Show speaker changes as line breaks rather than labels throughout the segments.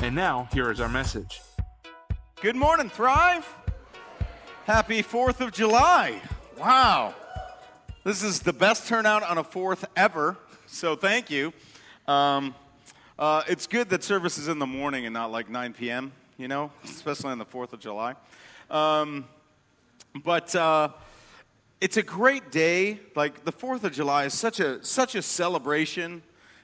And now, here is our message.
Good morning, Thrive. Happy 4th of July. Wow. This is the best turnout on a 4th ever, so thank you. Um, uh, it's good that service is in the morning and not like 9 p.m., you know, especially on the 4th of July. Um, but uh, it's a great day. Like the 4th of July is such a, such a celebration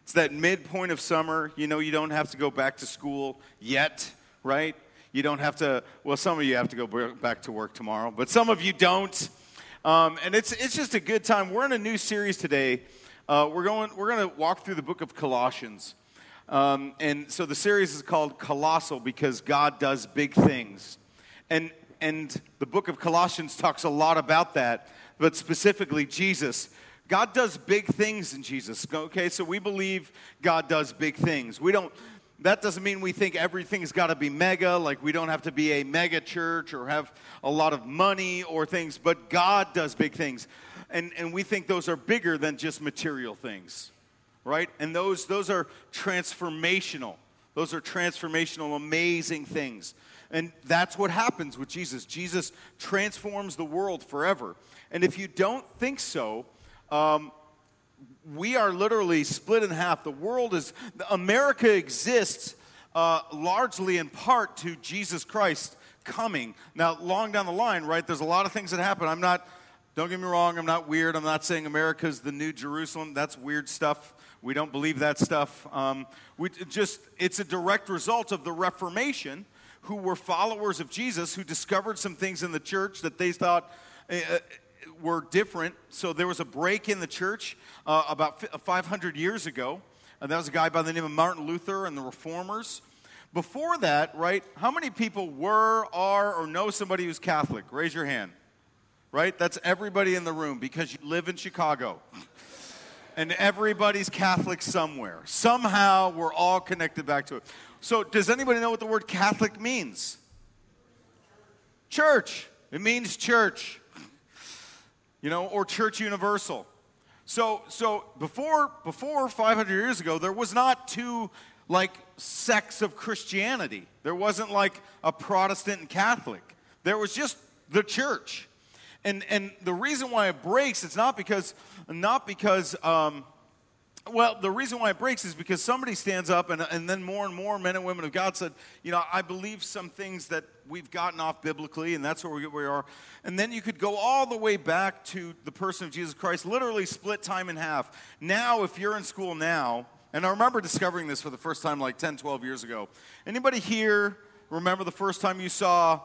it's that midpoint of summer. You know, you don't have to go back to school yet, right? You don't have to, well, some of you have to go back to work tomorrow, but some of you don't. Um, and it's, it's just a good time. We're in a new series today. Uh, we're going, we're going to walk through the book of Colossians. Um, and so the series is called Colossal because God does big things. And, and the book of Colossians talks a lot about that, but specifically Jesus God does big things in Jesus. Okay, so we believe God does big things. We don't, that doesn't mean we think everything's got to be mega, like we don't have to be a mega church or have a lot of money or things, but God does big things. And, and we think those are bigger than just material things, right? And those, those are transformational. Those are transformational, amazing things. And that's what happens with Jesus. Jesus transforms the world forever. And if you don't think so, um, we are literally split in half. The world is, America exists uh, largely in part to Jesus Christ coming. Now, long down the line, right, there's a lot of things that happen. I'm not, don't get me wrong, I'm not weird. I'm not saying America's the new Jerusalem. That's weird stuff. We don't believe that stuff. Um, we just, it's a direct result of the Reformation, who were followers of Jesus, who discovered some things in the church that they thought. Uh, were different. So there was a break in the church uh, about 500 years ago. And that was a guy by the name of Martin Luther and the Reformers. Before that, right, how many people were, are, or know somebody who's Catholic? Raise your hand. Right? That's everybody in the room because you live in Chicago. and everybody's Catholic somewhere. Somehow we're all connected back to it. So, does anybody know what the word Catholic means? Church. It means church you know, or Church Universal. So, so before, before 500 years ago, there was not two like sects of Christianity. There wasn't like a Protestant and Catholic. There was just the church. And, and the reason why it breaks, it's not because, not because um, well, the reason why it breaks is because somebody stands up, and, and then more and more men and women of God said, You know, I believe some things that we've gotten off biblically, and that's where we, we are. And then you could go all the way back to the person of Jesus Christ, literally split time in half. Now, if you're in school now, and I remember discovering this for the first time like 10, 12 years ago. Anybody here remember the first time you saw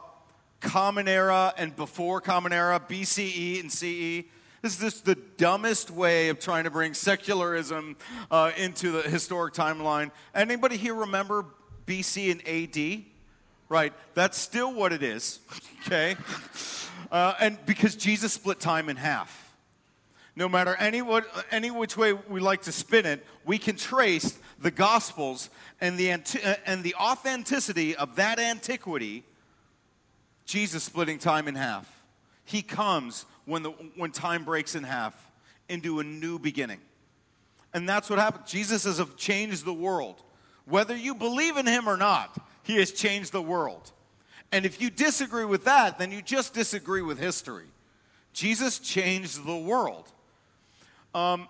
Common Era and before Common Era, BCE and CE? Is this the dumbest way of trying to bring secularism uh, into the historic timeline. Anybody here remember BC and AD? Right, that's still what it is, okay? Uh, and because Jesus split time in half. No matter any, what, any which way we like to spin it, we can trace the Gospels and the, and the authenticity of that antiquity, Jesus splitting time in half. He comes when, the, when time breaks in half into a new beginning. And that's what happened. Jesus has changed the world. Whether you believe in him or not, he has changed the world. And if you disagree with that, then you just disagree with history. Jesus changed the world. Um,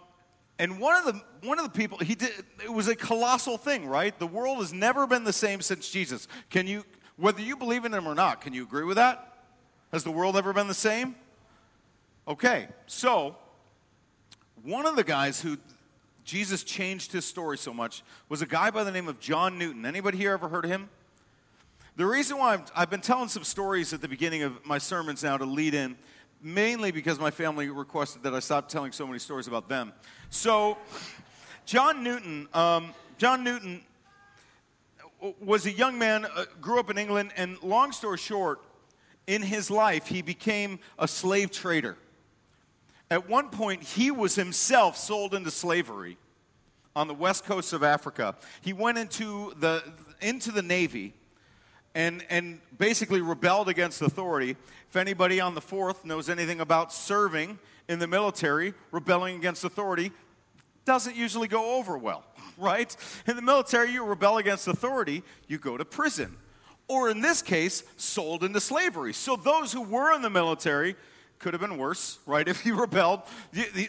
and one of the one of the people he did it was a colossal thing, right? The world has never been the same since Jesus. Can you whether you believe in him or not, can you agree with that? Has the world ever been the same? Okay, so one of the guys who Jesus changed his story so much was a guy by the name of John Newton. Anybody here ever heard of him? The reason why i have been telling some stories at the beginning of my sermons now to lead in, mainly because my family requested that I stop telling so many stories about them. So, John Newton, um, John Newton was a young man, uh, grew up in England, and long story short, in his life, he became a slave trader. At one point, he was himself sold into slavery on the west coast of Africa. He went into the, into the Navy and, and basically rebelled against authority. If anybody on the fourth knows anything about serving in the military, rebelling against authority doesn't usually go over well, right? In the military, you rebel against authority, you go to prison. Or in this case, sold into slavery. So those who were in the military could have been worse, right? If he rebelled,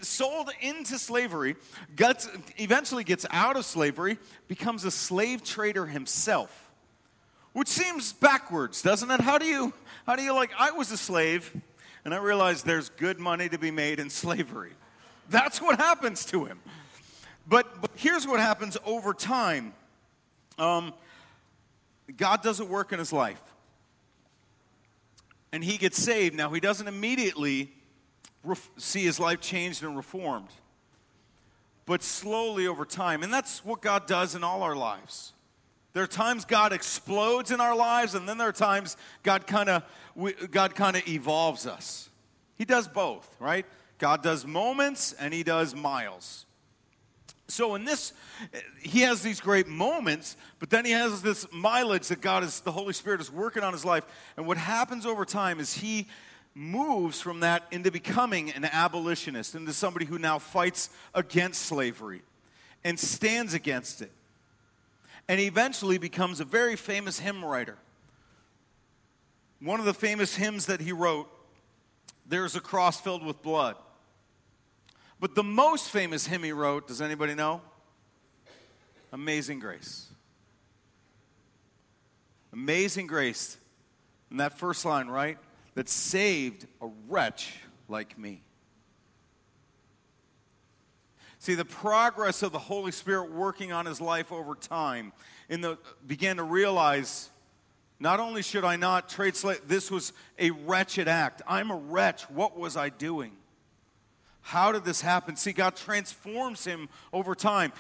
sold into slavery, gets, eventually gets out of slavery, becomes a slave trader himself, which seems backwards, doesn't it? How do you, how do you like? I was a slave, and I realized there's good money to be made in slavery. That's what happens to him. But, but here's what happens over time. Um, God does a work in his life and he gets saved. Now, he doesn't immediately ref- see his life changed and reformed, but slowly over time. And that's what God does in all our lives. There are times God explodes in our lives, and then there are times God kind of God kind of evolves us. He does both, right? God does moments and he does miles. So in this, eh, he has these great moments, but then he has this mileage that God is, the Holy Spirit is working on his life. And what happens over time is he moves from that into becoming an abolitionist, into somebody who now fights against slavery and stands against it. And he eventually becomes a very famous hymn writer. One of the famous hymns that he wrote, There's a Cross Filled with Blood. But the most famous hymn he wrote, does anybody know? Amazing Grace. Amazing Grace. In that first line, right? That saved a wretch like me. See, the progress of the Holy Spirit working on his life over time in the, began to realize not only should I not trade slave, this was a wretched act. I'm a wretch. What was I doing? How did this happen? See, God transforms him over time.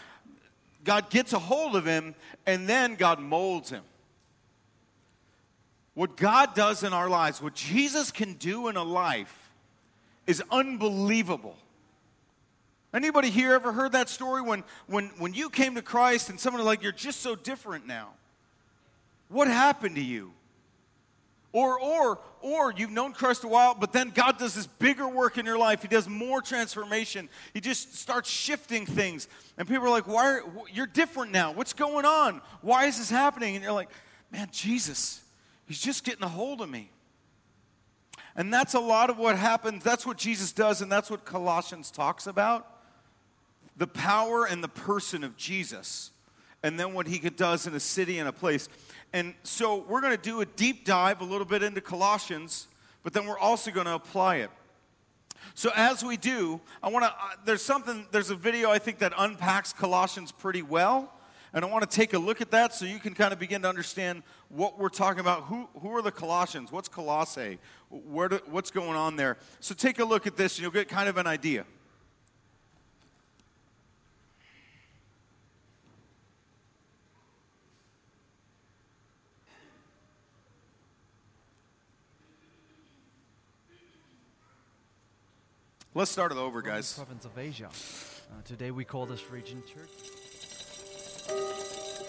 God gets a hold of him, and then God molds him. What God does in our lives, what Jesus can do in a life, is unbelievable. Anybody here ever heard that story when, when, when you came to Christ and someone like, you're just so different now? What happened to you? Or, or, or you've known Christ a while, but then God does this bigger work in your life. He does more transformation. He just starts shifting things. And people are like, why are, you're different now. What's going on? Why is this happening? And you're like, man, Jesus, he's just getting a hold of me. And that's a lot of what happens. That's what Jesus does, and that's what Colossians talks about. The power and the person of Jesus. And then what he does in a city and a place. And so we're going to do a deep dive a little bit into Colossians, but then we're also going to apply it. So as we do, I want to, uh, there's something, there's a video I think that unpacks Colossians pretty well. And I want to take a look at that so you can kind of begin to understand what we're talking about. Who, who are the Colossians? What's Colossae? Where do, what's going on there? So take a look at this and you'll get kind of an idea. Let's start it over, guys.
Province of Asia. Uh, today we call this region Turkey.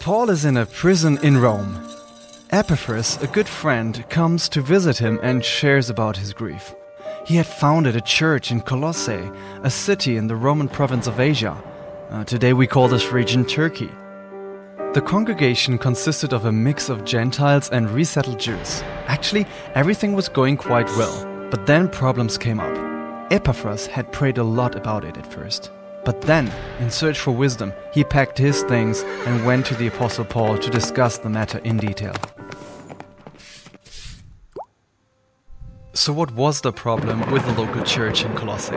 Paul is in a prison in Rome. Epaphras, a good friend, comes to visit him and shares about his grief. He had founded a church in Colossae, a city in the Roman province of Asia. Uh, today we call this region Turkey. The congregation consisted of a mix of Gentiles and resettled Jews. Actually, everything was going quite well, but then problems came up. Epaphras had prayed a lot about it at first. But then, in search for wisdom, he packed his things and went to the Apostle Paul to discuss the matter in detail. So, what was the problem with the local church in Colossae?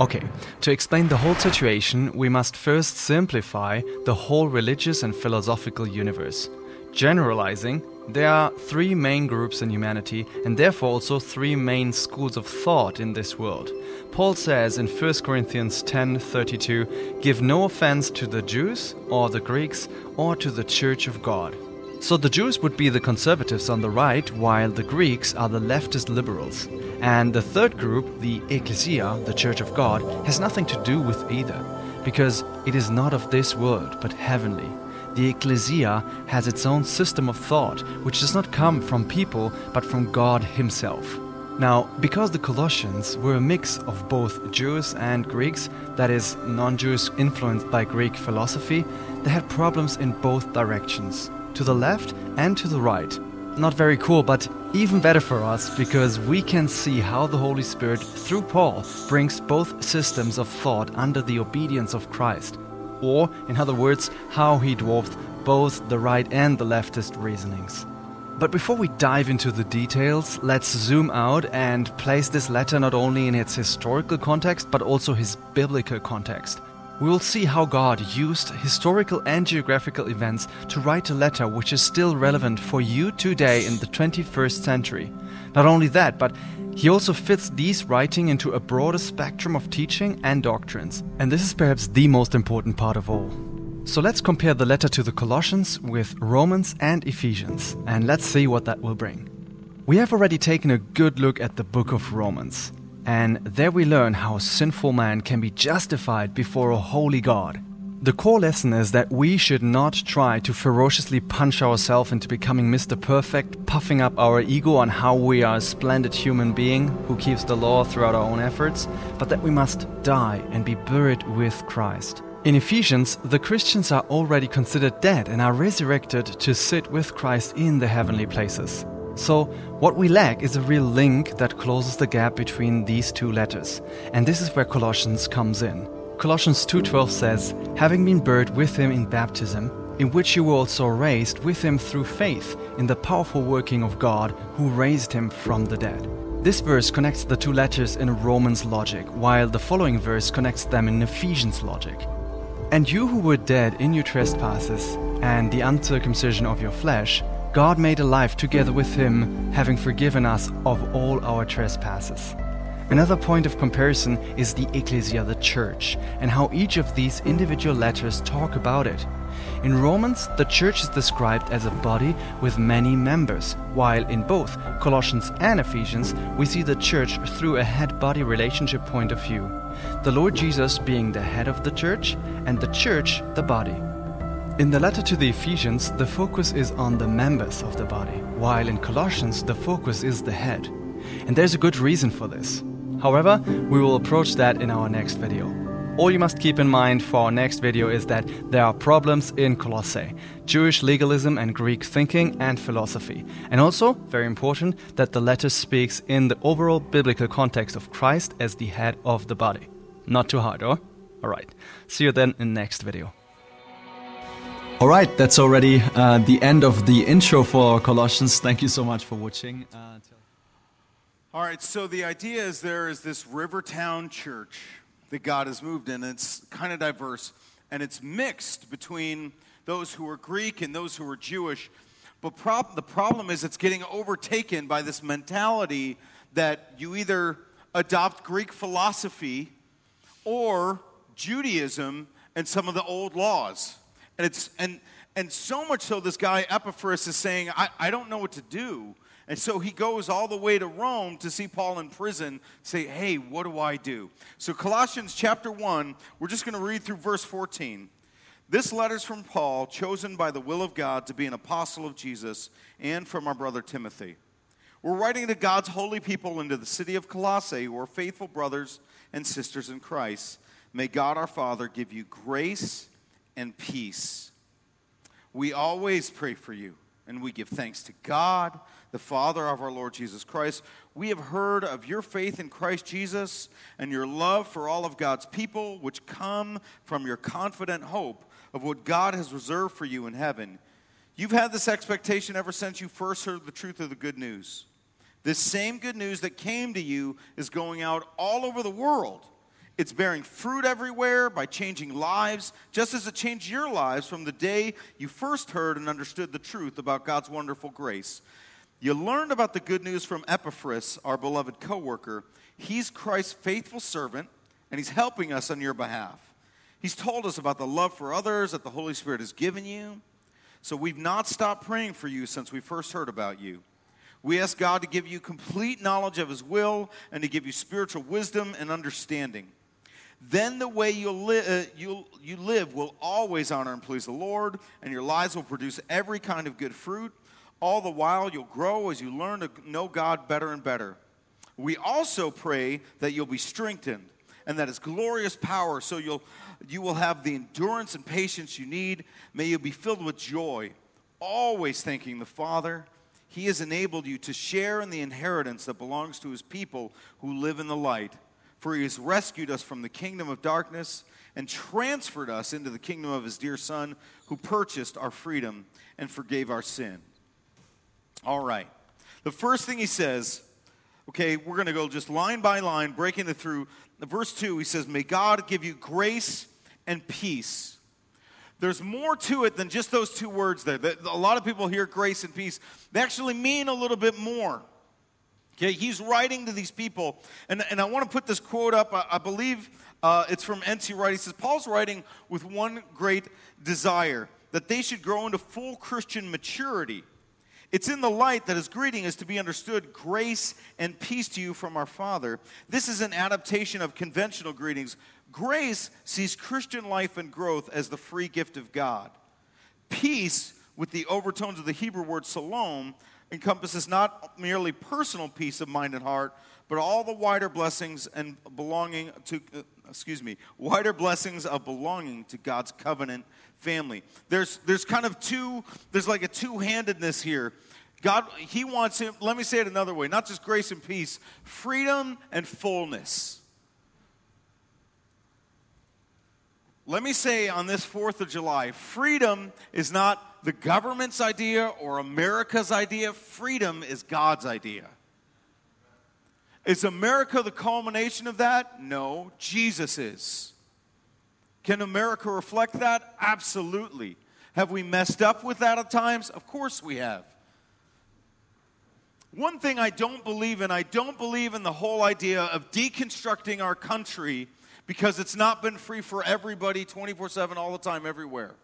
Okay, to explain the whole situation, we must first simplify the whole religious and philosophical universe. Generalizing, there are three main groups in humanity, and therefore also three main schools of thought in this world. Paul says in 1 Corinthians 10:32, "Give no offense to the Jews or the Greeks or to the church of God." So the Jews would be the conservatives on the right, while the Greeks are the leftist liberals. And the third group, the Ecclesia, the Church of God, has nothing to do with either, because it is not of this world, but heavenly. The Ecclesia has its own system of thought, which does not come from people, but from God Himself. Now, because the Colossians were a mix of both Jews and Greeks, that is, non Jews influenced by Greek philosophy, they had problems in both directions, to the left and to the right. Not very cool, but even better for us because we can see how the Holy Spirit, through Paul, brings both systems of thought under the obedience of Christ. Or, in other words, how he dwarfed both the right and the leftist reasonings. But before we dive into the details, let's zoom out and place this letter not only in its historical context, but also his biblical context. We will see how God used historical and geographical events to write a letter which is still relevant for you today in the 21st century. Not only that, but he also fits these writing into a broader spectrum of teaching and doctrines. And this is perhaps the most important part of all. So let's compare the letter to the Colossians with Romans and Ephesians, and let's see what that will bring. We have already taken a good look at the book of Romans, and there we learn how sinful man can be justified before a holy God. The core lesson is that we should not try to ferociously punch ourselves into becoming Mr. Perfect, puffing up our ego on how we are a splendid human being who keeps the law throughout our own efforts, but that we must die and be buried with Christ. In Ephesians, the Christians are already considered dead and are resurrected to sit with Christ in the heavenly places. So, what we lack is a real link that closes the gap between these two letters, and this is where Colossians comes in. Colossians 2:12 says, "Having been buried with him in baptism, in which you were also raised with him through faith in the powerful working of God who raised him from the dead." This verse connects the two letters in Romans logic, while the following verse connects them in Ephesians logic. And you who were dead in your trespasses and the uncircumcision of your flesh, God made alive together with him, having forgiven us of all our trespasses. Another point of comparison is the ecclesia, the church, and how each of these individual letters talk about it. In Romans, the church is described as a body with many members, while in both Colossians and Ephesians, we see the church through a head body relationship point of view. The Lord Jesus being the head of the church, and the church the body. In the letter to the Ephesians, the focus is on the members of the body, while in Colossians, the focus is the head. And there's a good reason for this. However, we will approach that in our next video. All you must keep in mind for our next video is that there are problems in Colossae Jewish legalism and Greek thinking and philosophy. And also, very important, that the letter speaks in the overall biblical context of Christ as the head of the body. Not too hard, or? Alright, see you then in next video. Alright, that's already uh, the end of the intro for Colossians. Thank you so much for watching. Uh,
All right, so the idea is there is this Rivertown church that God has moved in. It's kind of diverse and it's mixed between those who are Greek and those who are Jewish. But prob- the problem is it's getting overtaken by this mentality that you either adopt Greek philosophy or Judaism and some of the old laws. And it's and and so much so this guy Epaphras is saying, I, I don't know what to do. And so he goes all the way to Rome to see Paul in prison, say, Hey, what do I do? So, Colossians chapter 1, we're just going to read through verse 14. This letter's from Paul, chosen by the will of God to be an apostle of Jesus, and from our brother Timothy. We're writing to God's holy people into the city of Colossae, who are faithful brothers and sisters in Christ. May God our Father give you grace and peace. We always pray for you, and we give thanks to God the Father of our Lord Jesus Christ. We have heard of your faith in Christ Jesus and your love for all of God's people, which come from your confident hope of what God has reserved for you in heaven. You've had this expectation ever since you first heard the truth of the good news. This same good news that came to you is going out all over the world. It's bearing fruit everywhere by changing lives, just as it changed your lives from the day you first heard and understood the truth about God's wonderful grace. You learned about the good news from Epaphras, our beloved co worker. He's Christ's faithful servant, and he's helping us on your behalf. He's told us about the love for others that the Holy Spirit has given you. So we've not stopped praying for you since we first heard about you. We ask God to give you complete knowledge of His will and to give you spiritual wisdom and understanding. Then the way you'll li- uh, you'll, you live will always honor and please the Lord, and your lives will produce every kind of good fruit. All the while, you'll grow as you learn to know God better and better. We also pray that you'll be strengthened and that His glorious power, so you'll, you will have the endurance and patience you need. May you be filled with joy, always thanking the Father. He has enabled you to share in the inheritance that belongs to His people who live in the light. For He has rescued us from the kingdom of darkness and transferred us into the kingdom of His dear Son, who purchased our freedom and forgave our sin. All right. The first thing He says, okay, we're going to go just line by line, breaking it through verse 2, he says, May God give you grace and peace. There's more to it than just those two words there. A lot of people hear grace and peace, they actually mean a little bit more. Okay, he's writing to these people, and, and I want to put this quote up. I, I believe uh, it's from N.T. Wright. He says, Paul's writing with one great desire that they should grow into full Christian maturity it's in the light that his greeting is to be understood grace and peace to you from our Father. This is an adaptation of conventional greetings. Grace sees Christian life and growth as the free gift of God. Peace, with the overtones of the Hebrew word shalom, encompasses not merely personal peace of mind and heart, but all the wider blessings and belonging to, uh, excuse me, wider blessings of belonging to God's covenant family. There's, there's kind of two, there's like a two handedness here. God, He wants him, let me say it another way, not just grace and peace, freedom and fullness. Let me say on this 4th of July freedom is not the government's idea or America's idea, freedom is God's idea. Is America the culmination of that? No, Jesus is. Can America reflect that? Absolutely. Have we messed up with that at times? Of course we have. One thing I don't believe in, I don't believe in the whole idea of deconstructing our country because it's not been free for everybody 24 7 all the time, everywhere.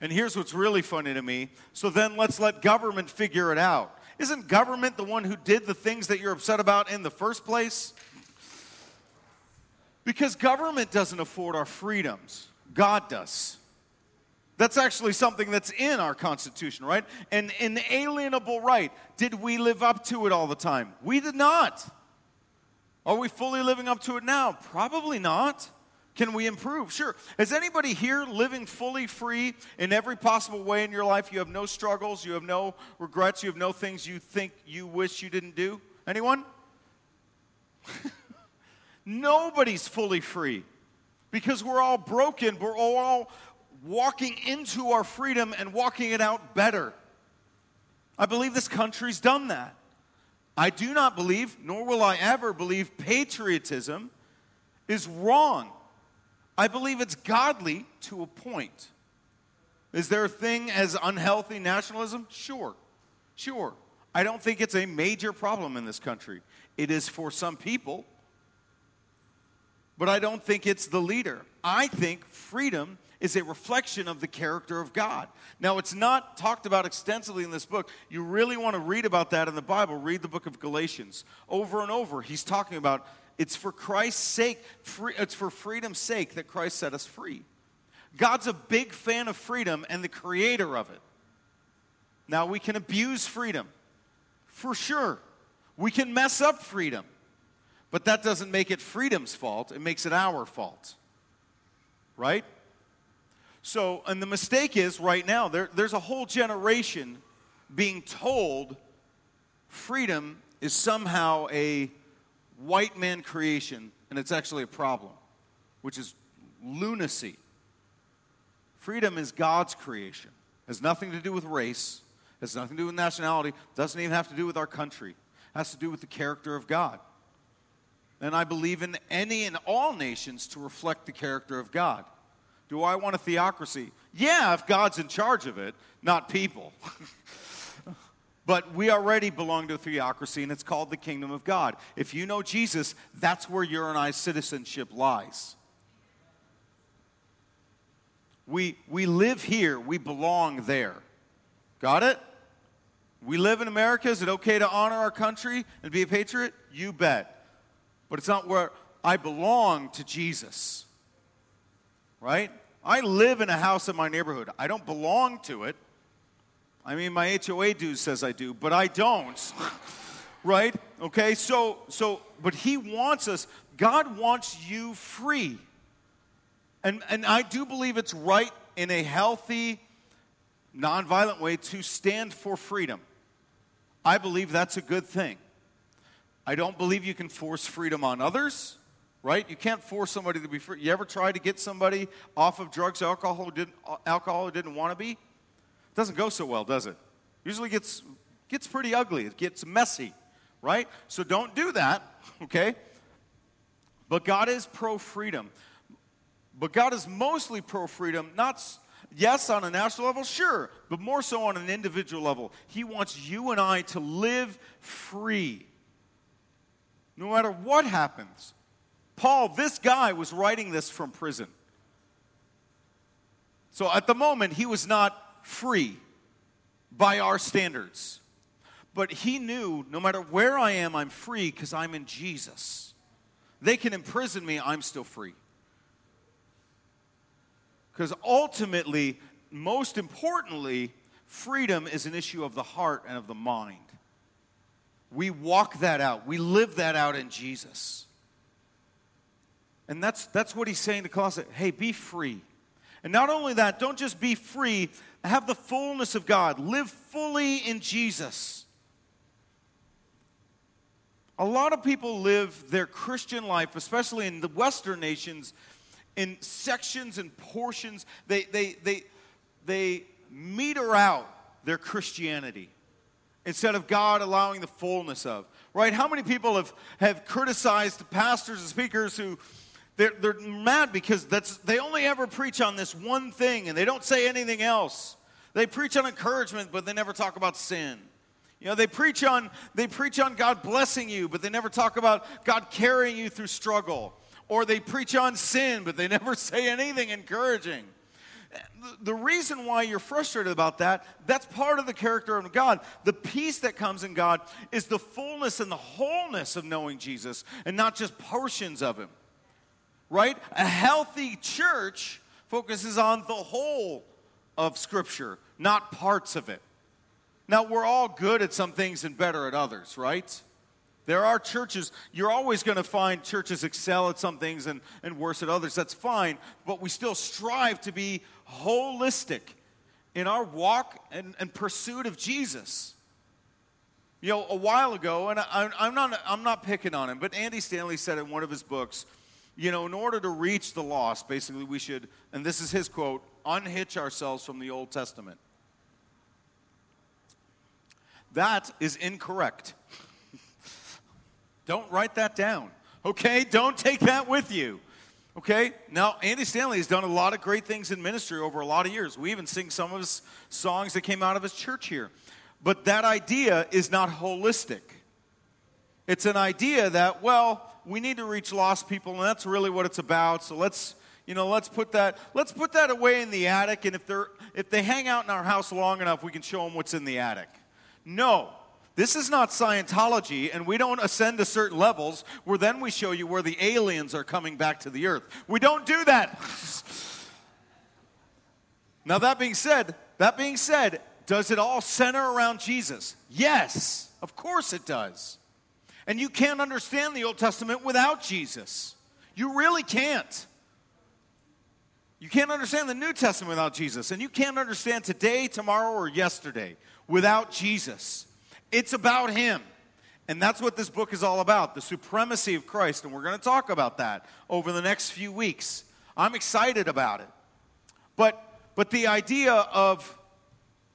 And here's what's really funny to me. So then let's let government figure it out. Isn't government the one who did the things that you're upset about in the first place? Because government doesn't afford our freedoms, God does. That's actually something that's in our Constitution, right? An inalienable right. Did we live up to it all the time? We did not. Are we fully living up to it now? Probably not. Can we improve? Sure. Is anybody here living fully free in every possible way in your life? You have no struggles, you have no regrets, you have no things you think you wish you didn't do? Anyone? Nobody's fully free because we're all broken. We're all walking into our freedom and walking it out better. I believe this country's done that. I do not believe, nor will I ever believe, patriotism is wrong. I believe it's godly to a point. Is there a thing as unhealthy nationalism? Sure, sure. I don't think it's a major problem in this country. It is for some people but I don't think it's the leader. I think freedom is a reflection of the character of God. Now, it's not talked about extensively in this book. You really want to read about that in the Bible. Read the book of Galatians. Over and over, he's talking about it's for Christ's sake, free, it's for freedom's sake that Christ set us free. God's a big fan of freedom and the creator of it. Now, we can abuse freedom, for sure. We can mess up freedom. But that doesn't make it freedom's fault, it makes it our fault. Right? So, and the mistake is right now, there, there's a whole generation being told freedom is somehow a white man creation, and it's actually a problem, which is lunacy. Freedom is God's creation. It has nothing to do with race, has nothing to do with nationality, doesn't even have to do with our country. It has to do with the character of God. And I believe in any and all nations to reflect the character of God. Do I want a theocracy? Yeah, if God's in charge of it, not people. but we already belong to a theocracy, and it's called the kingdom of God. If you know Jesus, that's where your and I's citizenship lies. We, we live here, we belong there. Got it? We live in America. Is it okay to honor our country and be a patriot? You bet. But it's not where I belong to Jesus. Right? I live in a house in my neighborhood. I don't belong to it. I mean, my HOA dude says I do, but I don't. right? Okay, so, so, but he wants us, God wants you free. And, and I do believe it's right in a healthy, nonviolent way to stand for freedom. I believe that's a good thing. I don't believe you can force freedom on others, right? You can't force somebody to be free. You ever try to get somebody off of drugs, alcohol, didn't, alcohol who didn't want to be? It doesn't go so well, does it? Usually gets, gets pretty ugly. It gets messy, right? So don't do that, okay? But God is pro freedom. But God is mostly pro freedom, not Yes, on a national level, sure, but more so on an individual level. He wants you and I to live free no matter what happens. Paul, this guy, was writing this from prison. So at the moment, he was not free by our standards. But he knew no matter where I am, I'm free because I'm in Jesus. They can imprison me, I'm still free. Because ultimately, most importantly, freedom is an issue of the heart and of the mind. We walk that out, we live that out in Jesus. And that's, that's what he's saying to Colossians hey, be free. And not only that, don't just be free, have the fullness of God, live fully in Jesus. A lot of people live their Christian life, especially in the Western nations, in sections and portions. They, they, they, they meter out their Christianity instead of God allowing the fullness of. Right? How many people have, have criticized pastors and speakers who they're, they're mad because that's, they only ever preach on this one thing and they don't say anything else. They preach on encouragement, but they never talk about sin. You know, they preach on they preach on God blessing you, but they never talk about God carrying you through struggle or they preach on sin, but they never say anything encouraging. The reason why you're frustrated about that, that's part of the character of God. The peace that comes in God is the fullness and the wholeness of knowing Jesus and not just portions of Him. Right? A healthy church focuses on the whole of Scripture, not parts of it. Now, we're all good at some things and better at others, right? There are churches, you're always going to find churches excel at some things and, and worse at others. That's fine, but we still strive to be holistic in our walk and, and pursuit of Jesus. You know, a while ago, and I, I'm, not, I'm not picking on him, but Andy Stanley said in one of his books, you know, in order to reach the lost, basically we should, and this is his quote, unhitch ourselves from the Old Testament. That is incorrect. Don't write that down. Okay? Don't take that with you. Okay? Now, Andy Stanley has done a lot of great things in ministry over a lot of years. We even sing some of his songs that came out of his church here. But that idea is not holistic. It's an idea that, well, we need to reach lost people, and that's really what it's about. So let's, you know, let's put that, let's put that away in the attic, and if they're if they hang out in our house long enough, we can show them what's in the attic. No. This is not Scientology, and we don't ascend to certain levels where then we show you where the aliens are coming back to the earth. We don't do that. now, that being said, that being said, does it all center around Jesus? Yes, of course it does. And you can't understand the Old Testament without Jesus. You really can't. You can't understand the New Testament without Jesus. And you can't understand today, tomorrow, or yesterday without Jesus. It's about Him. And that's what this book is all about the supremacy of Christ. And we're going to talk about that over the next few weeks. I'm excited about it. But, but the idea of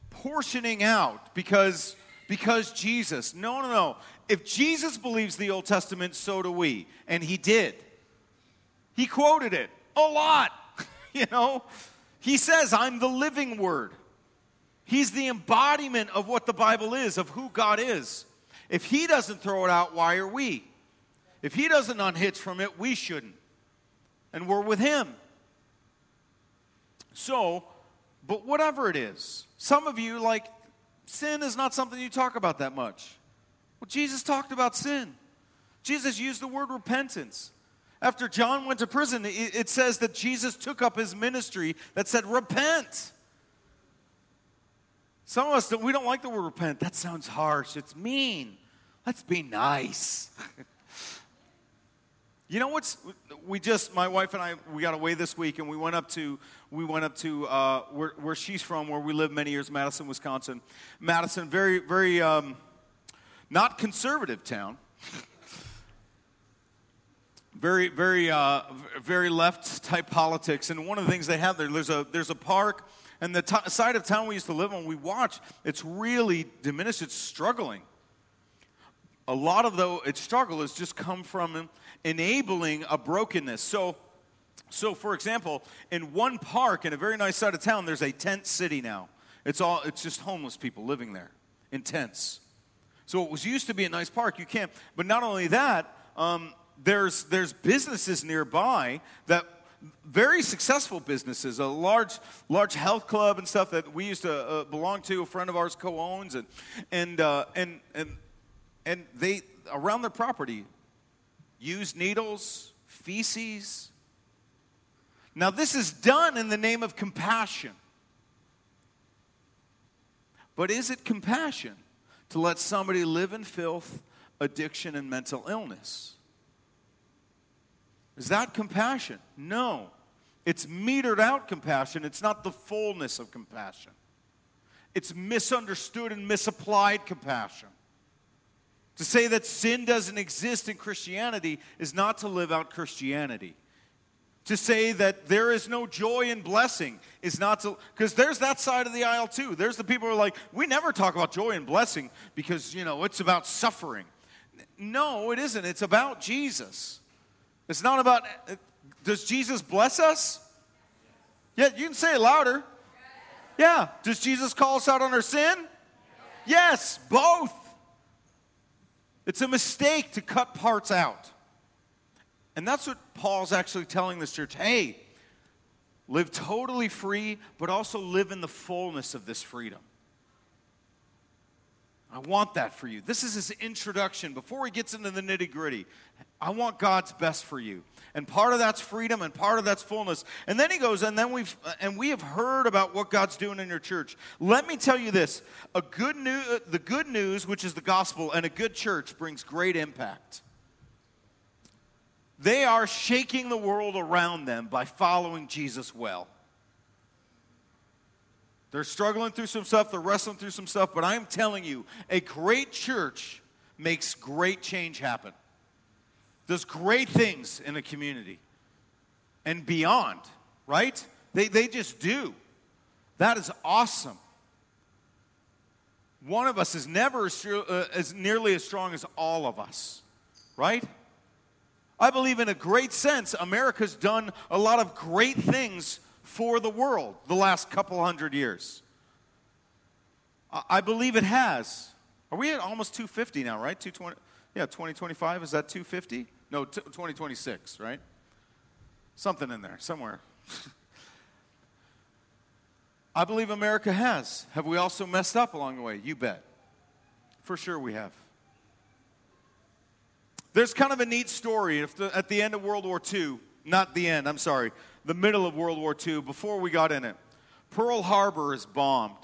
portioning out because, because Jesus, no, no, no. If Jesus believes the Old Testament, so do we. And He did. He quoted it a lot. you know, He says, I'm the living Word. He's the embodiment of what the Bible is, of who God is. If He doesn't throw it out, why are we? If He doesn't unhitch from it, we shouldn't. And we're with Him. So, but whatever it is, some of you, like, sin is not something you talk about that much. Well, Jesus talked about sin. Jesus used the word repentance. After John went to prison, it says that Jesus took up his ministry that said, Repent. Some of us, we don't like the word repent. That sounds harsh. It's mean. Let's be nice. you know what's, we just, my wife and I, we got away this week and we went up to, we went up to uh, where, where she's from, where we lived many years, Madison, Wisconsin. Madison, very, very, um, not conservative town. very, very, uh, very left type politics. And one of the things they have there, there's a, there's a park and the t- side of town we used to live on, we watch, it's really diminished. It's struggling. A lot of the its struggle has just come from enabling a brokenness. So, so for example, in one park in a very nice side of town, there's a tent city now. It's all it's just homeless people living there in tents. So it was used to be a nice park. You can't. But not only that, um, there's there's businesses nearby that very successful businesses, a large, large health club and stuff that we used to uh, belong to. A friend of ours co-owns, and and uh, and and and they around their property use needles, feces. Now this is done in the name of compassion. But is it compassion to let somebody live in filth, addiction, and mental illness? Is that compassion? No. It's metered out compassion, it's not the fullness of compassion. It's misunderstood and misapplied compassion. To say that sin doesn't exist in Christianity is not to live out Christianity. To say that there is no joy and blessing is not to, because there's that side of the aisle too. There's the people who are like, we never talk about joy and blessing because, you know, it's about suffering. No, it isn't. It's about Jesus. It's not about, uh, does Jesus bless us? Yeah, you can say it louder. Yeah. Does Jesus call us out on our sin? Yes, both. It's a mistake to cut parts out. And that's what Paul's actually telling this church hey, live totally free, but also live in the fullness of this freedom. I want that for you. This is his introduction. Before he gets into the nitty gritty, I want God's best for you. And part of that's freedom and part of that's fullness. And then he goes, and then we've, and we have heard about what God's doing in your church. Let me tell you this a good news, uh, the good news, which is the gospel, and a good church brings great impact. They are shaking the world around them by following Jesus well. They're struggling through some stuff, they're wrestling through some stuff, but I'm telling you, a great church makes great change happen. Does great things in a community and beyond, right? They, they just do. That is awesome. One of us is never as, uh, as nearly as strong as all of us, right? I believe, in a great sense, America's done a lot of great things for the world the last couple hundred years. I believe it has. Are we at almost 250 now, right? 220, yeah, 2025, is that 250? No, t- 2026, right? Something in there, somewhere. I believe America has. Have we also messed up along the way? You bet. For sure we have. There's kind of a neat story. at the end of World War II, not the end, I'm sorry, the middle of World War II, before we got in it, Pearl Harbor is bombed.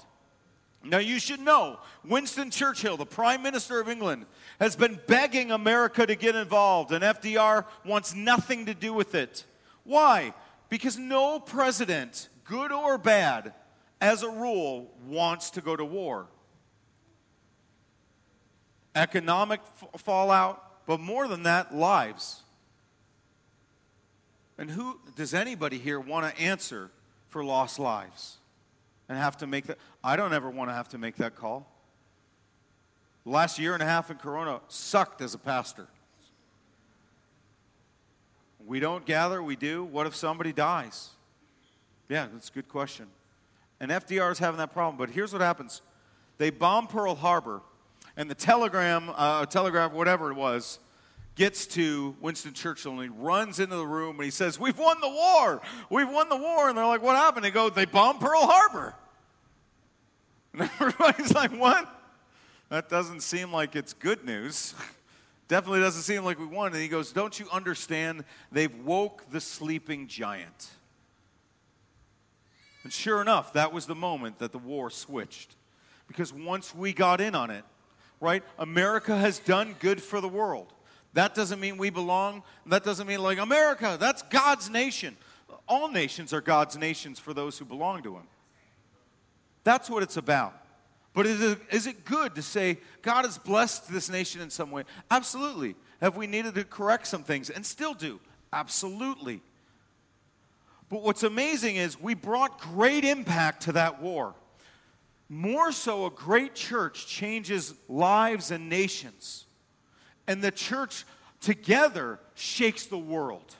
Now, you should know Winston Churchill, the Prime Minister of England, has been begging America to get involved, and FDR wants nothing to do with it. Why? Because no president, good or bad, as a rule, wants to go to war. Economic f- fallout, but more than that, lives. And who does anybody here want to answer for lost lives and have to make that? I don't ever want to have to make that call. Last year and a half in Corona sucked as a pastor. We don't gather, we do. What if somebody dies? Yeah, that's a good question. And FDR is having that problem. But here's what happens they bomb Pearl Harbor, and the telegram, uh, telegraph, whatever it was, gets to Winston Churchill and he runs into the room and he says, We've won the war! We've won the war! And they're like, What happened? They go, They bombed Pearl Harbor. And everybody's like, What? That doesn't seem like it's good news. Definitely doesn't seem like we won. And he goes, Don't you understand? They've woke the sleeping giant. And sure enough, that was the moment that the war switched. Because once we got in on it, right, America has done good for the world. That doesn't mean we belong. That doesn't mean like America, that's God's nation. All nations are God's nations for those who belong to Him. That's what it's about. But is it, is it good to say God has blessed this nation in some way? Absolutely. Have we needed to correct some things and still do? Absolutely. But what's amazing is we brought great impact to that war. More so, a great church changes lives and nations. And the church together shakes the world.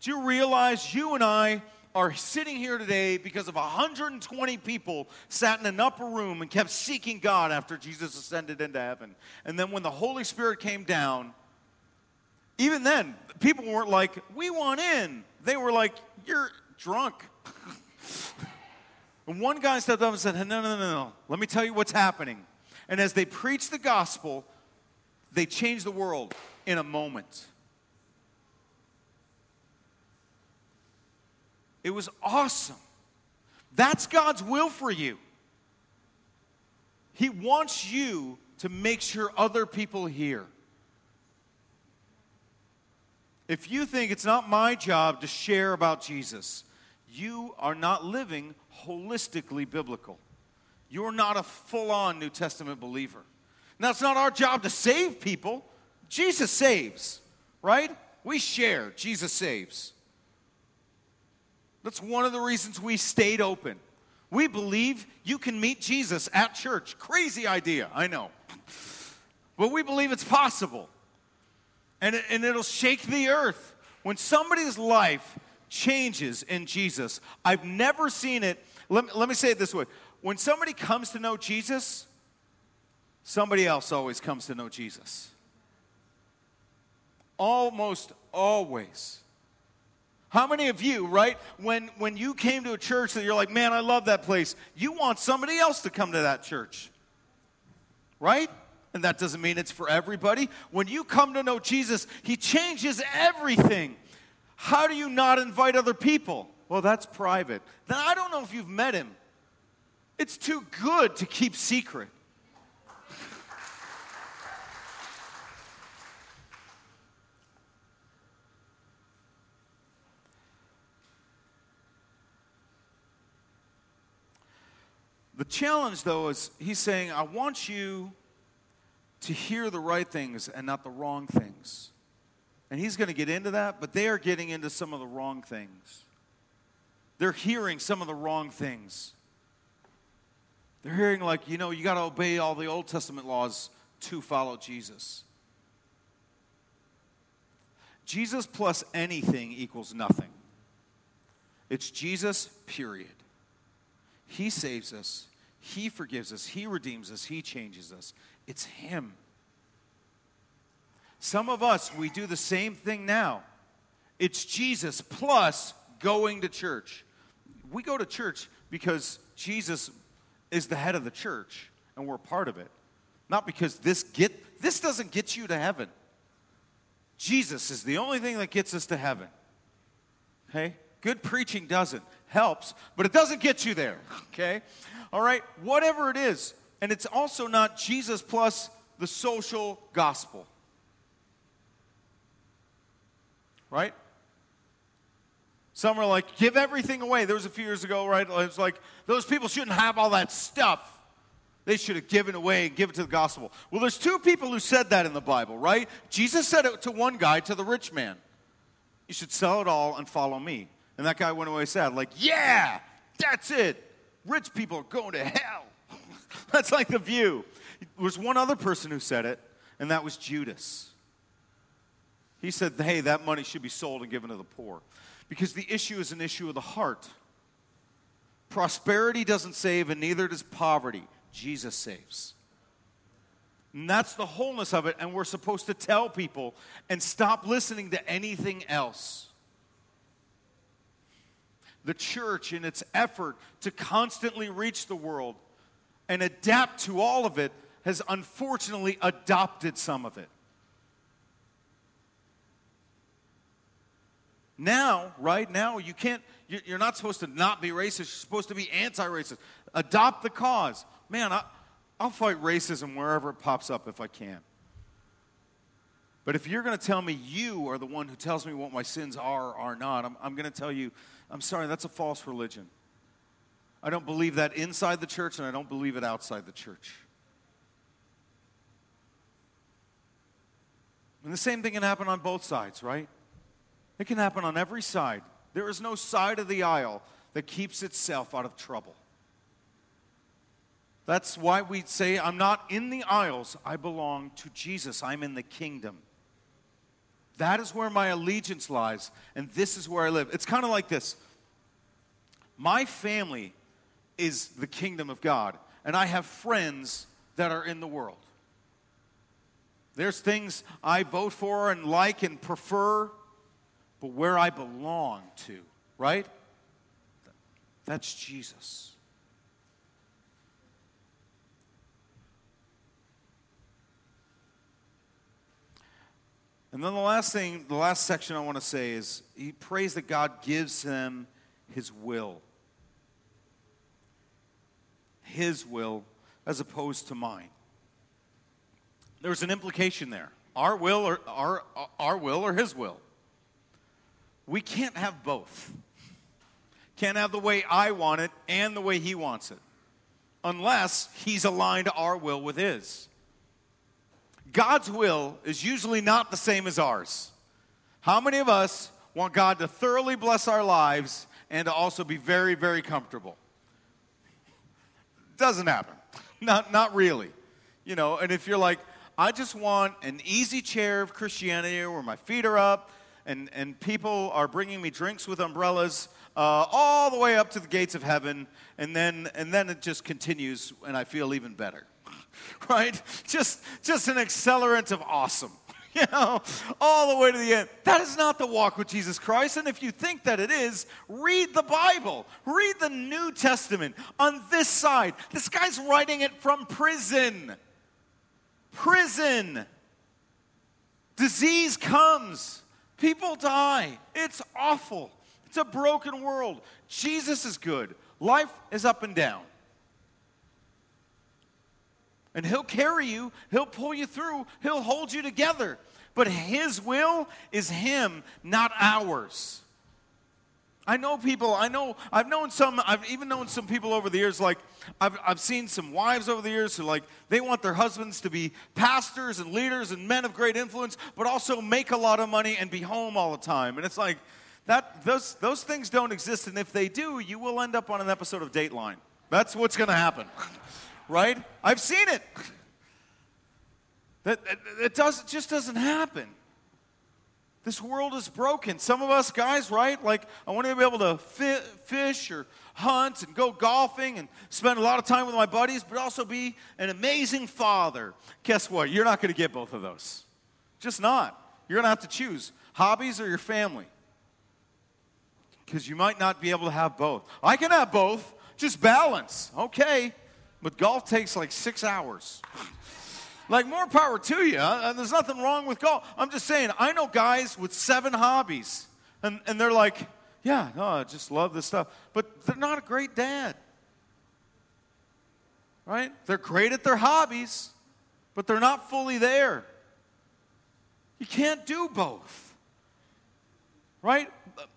Do you realize you and I are sitting here today because of 120 people sat in an upper room and kept seeking God after Jesus ascended into heaven. And then when the Holy Spirit came down, even then, people weren't like, we want in. They were like, you're drunk. and one guy stepped up and said, no, no, no, no. Let me tell you what's happening. And as they preached the gospel, they changed the world in a moment. It was awesome. That's God's will for you. He wants you to make sure other people hear. If you think it's not my job to share about Jesus, you are not living holistically biblical. You're not a full on New Testament believer. Now, it's not our job to save people. Jesus saves, right? We share, Jesus saves. That's one of the reasons we stayed open. We believe you can meet Jesus at church. Crazy idea, I know. But we believe it's possible. And, it, and it'll shake the earth. When somebody's life changes in Jesus, I've never seen it. Let, let me say it this way when somebody comes to know Jesus, somebody else always comes to know Jesus. Almost always. How many of you, right, when, when you came to a church that you're like, man, I love that place, you want somebody else to come to that church? Right? And that doesn't mean it's for everybody. When you come to know Jesus, He changes everything. How do you not invite other people? Well, that's private. Then I don't know if you've met Him. It's too good to keep secret. The challenge, though, is he's saying, I want you to hear the right things and not the wrong things. And he's going to get into that, but they are getting into some of the wrong things. They're hearing some of the wrong things. They're hearing, like, you know, you got to obey all the Old Testament laws to follow Jesus. Jesus plus anything equals nothing. It's Jesus, period. He saves us, he forgives us, He redeems us, He changes us. It's Him. Some of us, we do the same thing now. It's Jesus plus going to church. We go to church because Jesus is the head of the church and we're part of it. Not because this get this doesn't get you to heaven. Jesus is the only thing that gets us to heaven. Okay? Good preaching doesn't. Helps, but it doesn't get you there. Okay? All right, whatever it is. And it's also not Jesus plus the social gospel. Right? Some are like, give everything away. There was a few years ago, right? It was like, those people shouldn't have all that stuff. They should have given away and given to the gospel. Well, there's two people who said that in the Bible, right? Jesus said it to one guy, to the rich man. You should sell it all and follow me. And that guy went away sad, like, yeah, that's it rich people are going to hell. That's like the view. There was one other person who said it, and that was Judas. He said, hey, that money should be sold and given to the poor. Because the issue is an issue of the heart. Prosperity doesn't save, and neither does poverty. Jesus saves. And that's the wholeness of it, and we're supposed to tell people and stop listening to anything else. the church in its effort to constantly reach the world and adapt to all of it has unfortunately adopted some of it. Now, right now, you can't, you're not supposed to not be racist. You're supposed to be anti racist. Adopt the cause. Man, I, I'll fight racism wherever it pops up if I can. But if you're going to tell me you are the one who tells me what my sins are or are not, I'm, I'm going to tell you, I'm sorry, that's a false religion. I don't believe that inside the church, and I don't believe it outside the church. And the same thing can happen on both sides, right? It can happen on every side. There is no side of the aisle that keeps itself out of trouble. That's why we say, I'm not in the aisles, I belong to Jesus, I'm in the kingdom. That is where my allegiance lies, and this is where I live. It's kind of like this My family is the kingdom of God, and I have friends that are in the world. There's things I vote for and like and prefer, but where I belong to, right? That's Jesus. And then the last thing, the last section I want to say is he prays that God gives him his will. His will as opposed to mine. There's an implication there. Our will or our, our will or his will. We can't have both. Can't have the way I want it and the way he wants it. Unless he's aligned our will with his. God's will is usually not the same as ours. How many of us want God to thoroughly bless our lives and to also be very, very comfortable? Doesn't happen. Not, not really. You know, and if you're like, I just want an easy chair of Christianity where my feet are up and, and people are bringing me drinks with umbrellas uh, all the way up to the gates of heaven, and then, and then it just continues and I feel even better. right? Just, just an accelerant of awesome. You know, all the way to the end. That is not the walk with Jesus Christ. And if you think that it is, read the Bible. Read the New Testament on this side. This guy's writing it from prison. Prison. Disease comes. People die. It's awful. It's a broken world. Jesus is good. Life is up and down. And He'll carry you, He'll pull you through, He'll hold you together. But His will is Him, not ours. I know people, I know, I've known some, I've even known some people over the years, like, I've, I've seen some wives over the years who, like, they want their husbands to be pastors and leaders and men of great influence, but also make a lot of money and be home all the time. And it's like, that, those, those things don't exist, and if they do, you will end up on an episode of Dateline. That's what's going to happen right? I've seen it. That it does just doesn't happen. This world is broken. Some of us guys, right? Like I want to be able to fi- fish or hunt and go golfing and spend a lot of time with my buddies, but also be an amazing father. Guess what? You're not going to get both of those. Just not. You're going to have to choose hobbies or your family. Because you might not be able to have both. I can have both, just balance. Okay. But golf takes like six hours. Like, more power to you. And there's nothing wrong with golf. I'm just saying, I know guys with seven hobbies, and, and they're like, yeah, no, I just love this stuff. But they're not a great dad. Right? They're great at their hobbies, but they're not fully there. You can't do both. Right?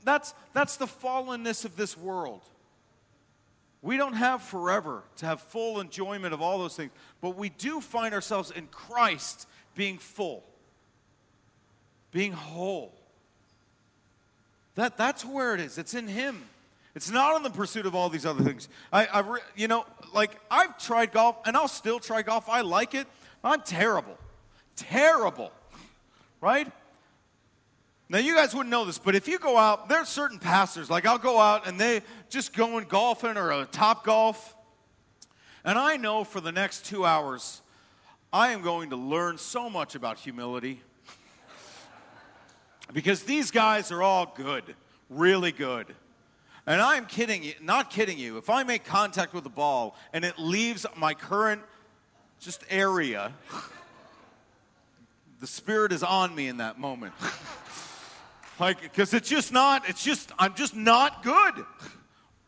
That's, that's the fallenness of this world. We don't have forever to have full enjoyment of all those things, but we do find ourselves in Christ being full, being whole. That, that's where it is. It's in Him. It's not in the pursuit of all these other things. I, I re, you know, like I've tried golf, and I'll still try golf. I like it. I'm terrible, terrible, right? Now, you guys wouldn't know this, but if you go out, there are certain pastors, like I'll go out and they just go going golfing or a top golf. And I know for the next two hours, I am going to learn so much about humility. because these guys are all good, really good. And I'm kidding you, not kidding you. If I make contact with the ball and it leaves my current just area, the spirit is on me in that moment. like, because it's just not, it's just, I'm just not good.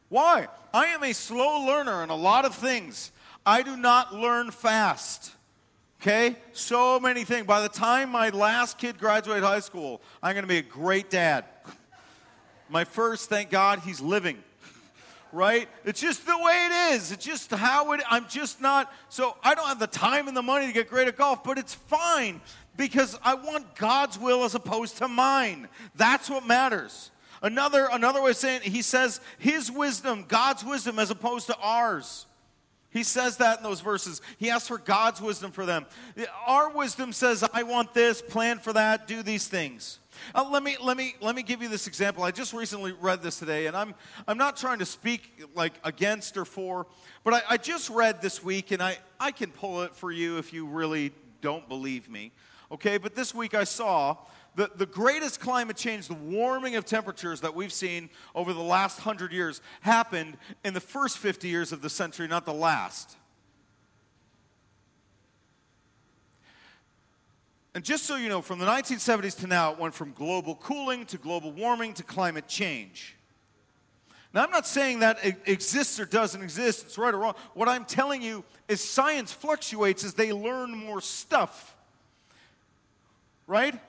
Why? I am a slow learner in a lot of things. I do not learn fast. Okay? So many things. By the time my last kid graduates high school, I'm going to be a great dad. My first, thank God, he's living. Right? It's just the way it is. It's just how it I'm just not so I don't have the time and the money to get great at golf, but it's fine because I want God's will as opposed to mine. That's what matters. Another another way of saying it, he says his wisdom, God's wisdom as opposed to ours. He says that in those verses. He asks for God's wisdom for them. Our wisdom says, I want this, plan for that, do these things. Uh, let me let me let me give you this example. I just recently read this today, and I'm I'm not trying to speak like against or for, but I, I just read this week, and I I can pull it for you if you really don't believe me. Okay, but this week I saw the, the greatest climate change, the warming of temperatures that we've seen over the last hundred years, happened in the first 50 years of the century, not the last. And just so you know, from the 1970s to now, it went from global cooling to global warming to climate change. Now, I'm not saying that it exists or doesn't exist, it's right or wrong. What I'm telling you is science fluctuates as they learn more stuff. Right?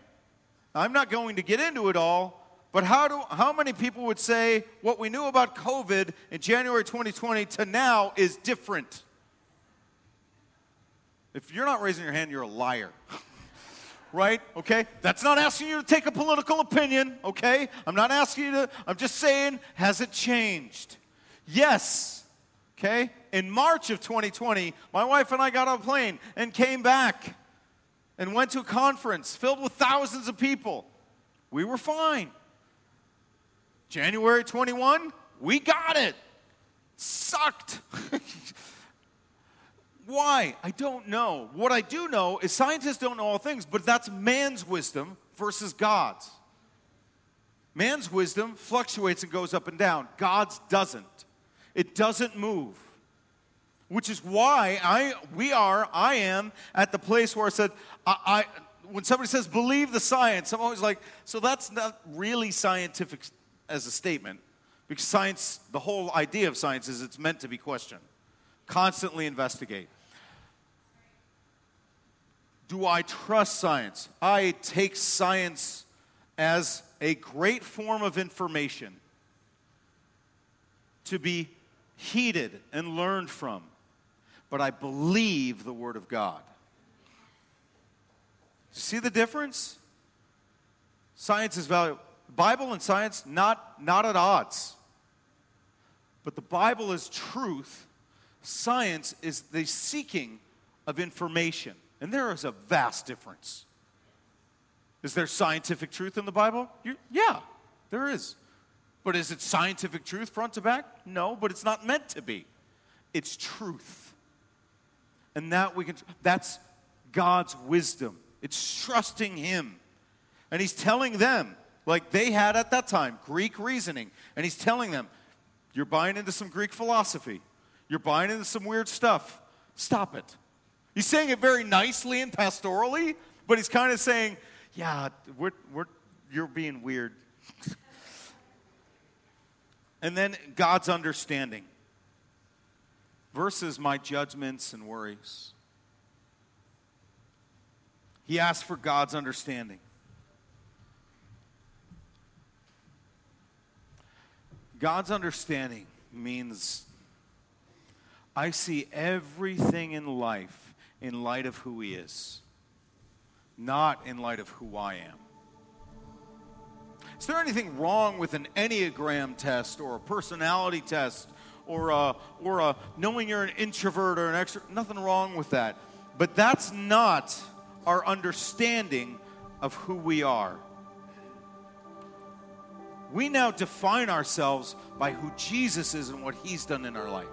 I'm not going to get into it all, but how, do, how many people would say what we knew about COVID in January 2020 to now is different? If you're not raising your hand, you're a liar. right? Okay? That's not asking you to take a political opinion, okay? I'm not asking you to, I'm just saying, has it changed? Yes. Okay? In March of 2020, my wife and I got on a plane and came back and went to a conference filled with thousands of people. We were fine. January 21, we got it. Sucked. Why? I don't know. What I do know is scientists don't know all things, but that's man's wisdom versus God's. Man's wisdom fluctuates and goes up and down, God's doesn't. It doesn't move. Which is why I, we are, I am at the place where I said, I, I when somebody says believe the science, I'm always like, so that's not really scientific as a statement. Because science, the whole idea of science is it's meant to be questioned. Constantly investigate. Do I trust science? I take science as a great form of information to be heeded and learned from. But I believe the Word of God. See the difference? Science is valuable. Bible and science, not, not at odds. But the Bible is truth. Science is the seeking of information. And there is a vast difference. Is there scientific truth in the Bible? you yeah, there is. But is it scientific truth front to back? No, but it's not meant to be. It's truth. And that we can that's God's wisdom. It's trusting him. And he's telling them, like they had at that time, Greek reasoning. And he's telling them, you're buying into some Greek philosophy. You're buying into some weird stuff. Stop it. He's saying it very nicely and pastorally, but he's kind of saying, yeah, we're, we're, you're being weird. and then God's understanding versus my judgments and worries. He asked for God's understanding. God's understanding means I see everything in life in light of who he is, not in light of who I am. Is there anything wrong with an Enneagram test or a personality test or, a, or a knowing you're an introvert or an extrovert? Nothing wrong with that. But that's not our understanding of who we are. We now define ourselves by who Jesus is and what he's done in our life.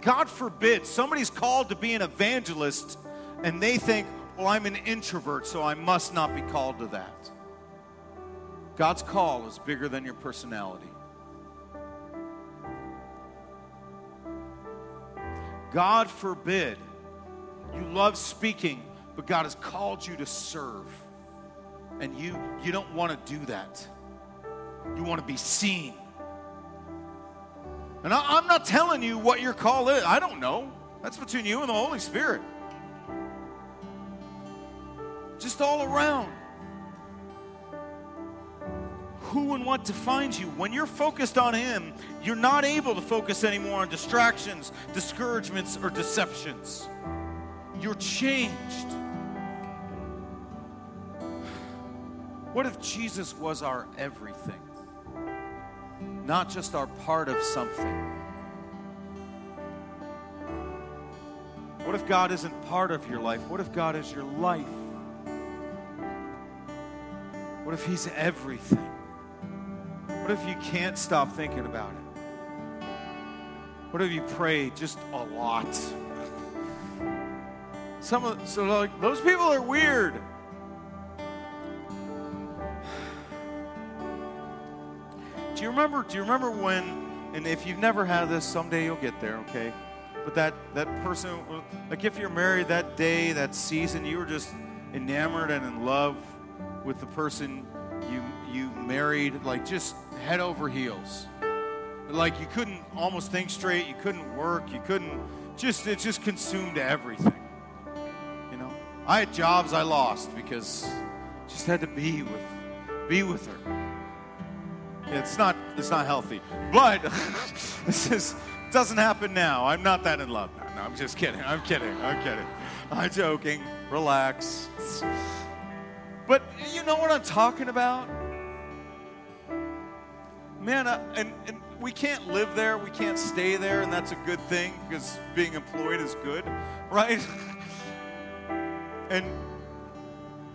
God forbid somebody's called to be an evangelist and they think, well, I'm an introvert, so I must not be called to that. God's call is bigger than your personality. God forbid you love speaking, but God has called you to serve. And you, you don't want to do that. You want to be seen. And I, I'm not telling you what your call is. I don't know. That's between you and the Holy Spirit. Just all around. Who and what defines you? When you're focused on Him, you're not able to focus anymore on distractions, discouragements, or deceptions. You're changed. What if Jesus was our everything? Not just our part of something. What if God isn't part of your life? What if God is your life? What if He's everything? What if you can't stop thinking about it? What if you pray just a lot? Some of so like those people are weird. Do you remember? Do you remember when? And if you've never had this, someday you'll get there. Okay, but that that person, like if you're married, that day, that season, you were just enamored and in love with the person married, like just head over heels. Like you couldn't almost think straight, you couldn't work, you couldn't just it just consumed everything. You know, I had jobs I lost because just had to be with be with her. It's not it's not healthy. But this is doesn't happen now. I'm not that in love. No, I'm just kidding. I'm kidding. I'm kidding. I'm joking. Relax. But you know what I'm talking about? Man, uh, and, and we can't live there, we can't stay there, and that's a good thing because being employed is good, right? and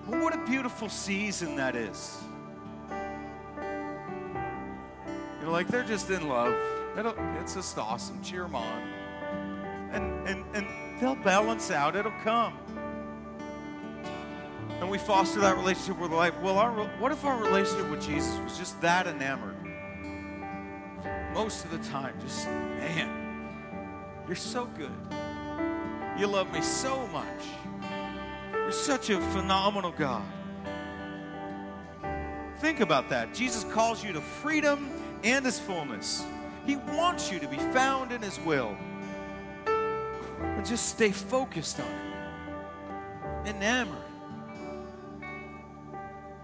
what a beautiful season that is. You're like, they're just in love. It's just awesome. Cheer them on. And, and, and they'll balance out, it'll come. And we foster that relationship with life. Well, our, what if our relationship with Jesus was just that enamored? Most of the time, just, man, you're so good. You love me so much. You're such a phenomenal God. Think about that. Jesus calls you to freedom and his fullness. He wants you to be found in his will. And just stay focused on it. Enamored.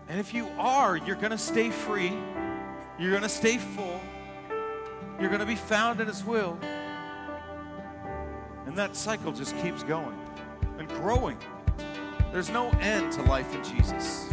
And if you are, you're going to stay free. You're going to stay full. You're going to be found in his will. And that cycle just keeps going and growing. There's no end to life in Jesus.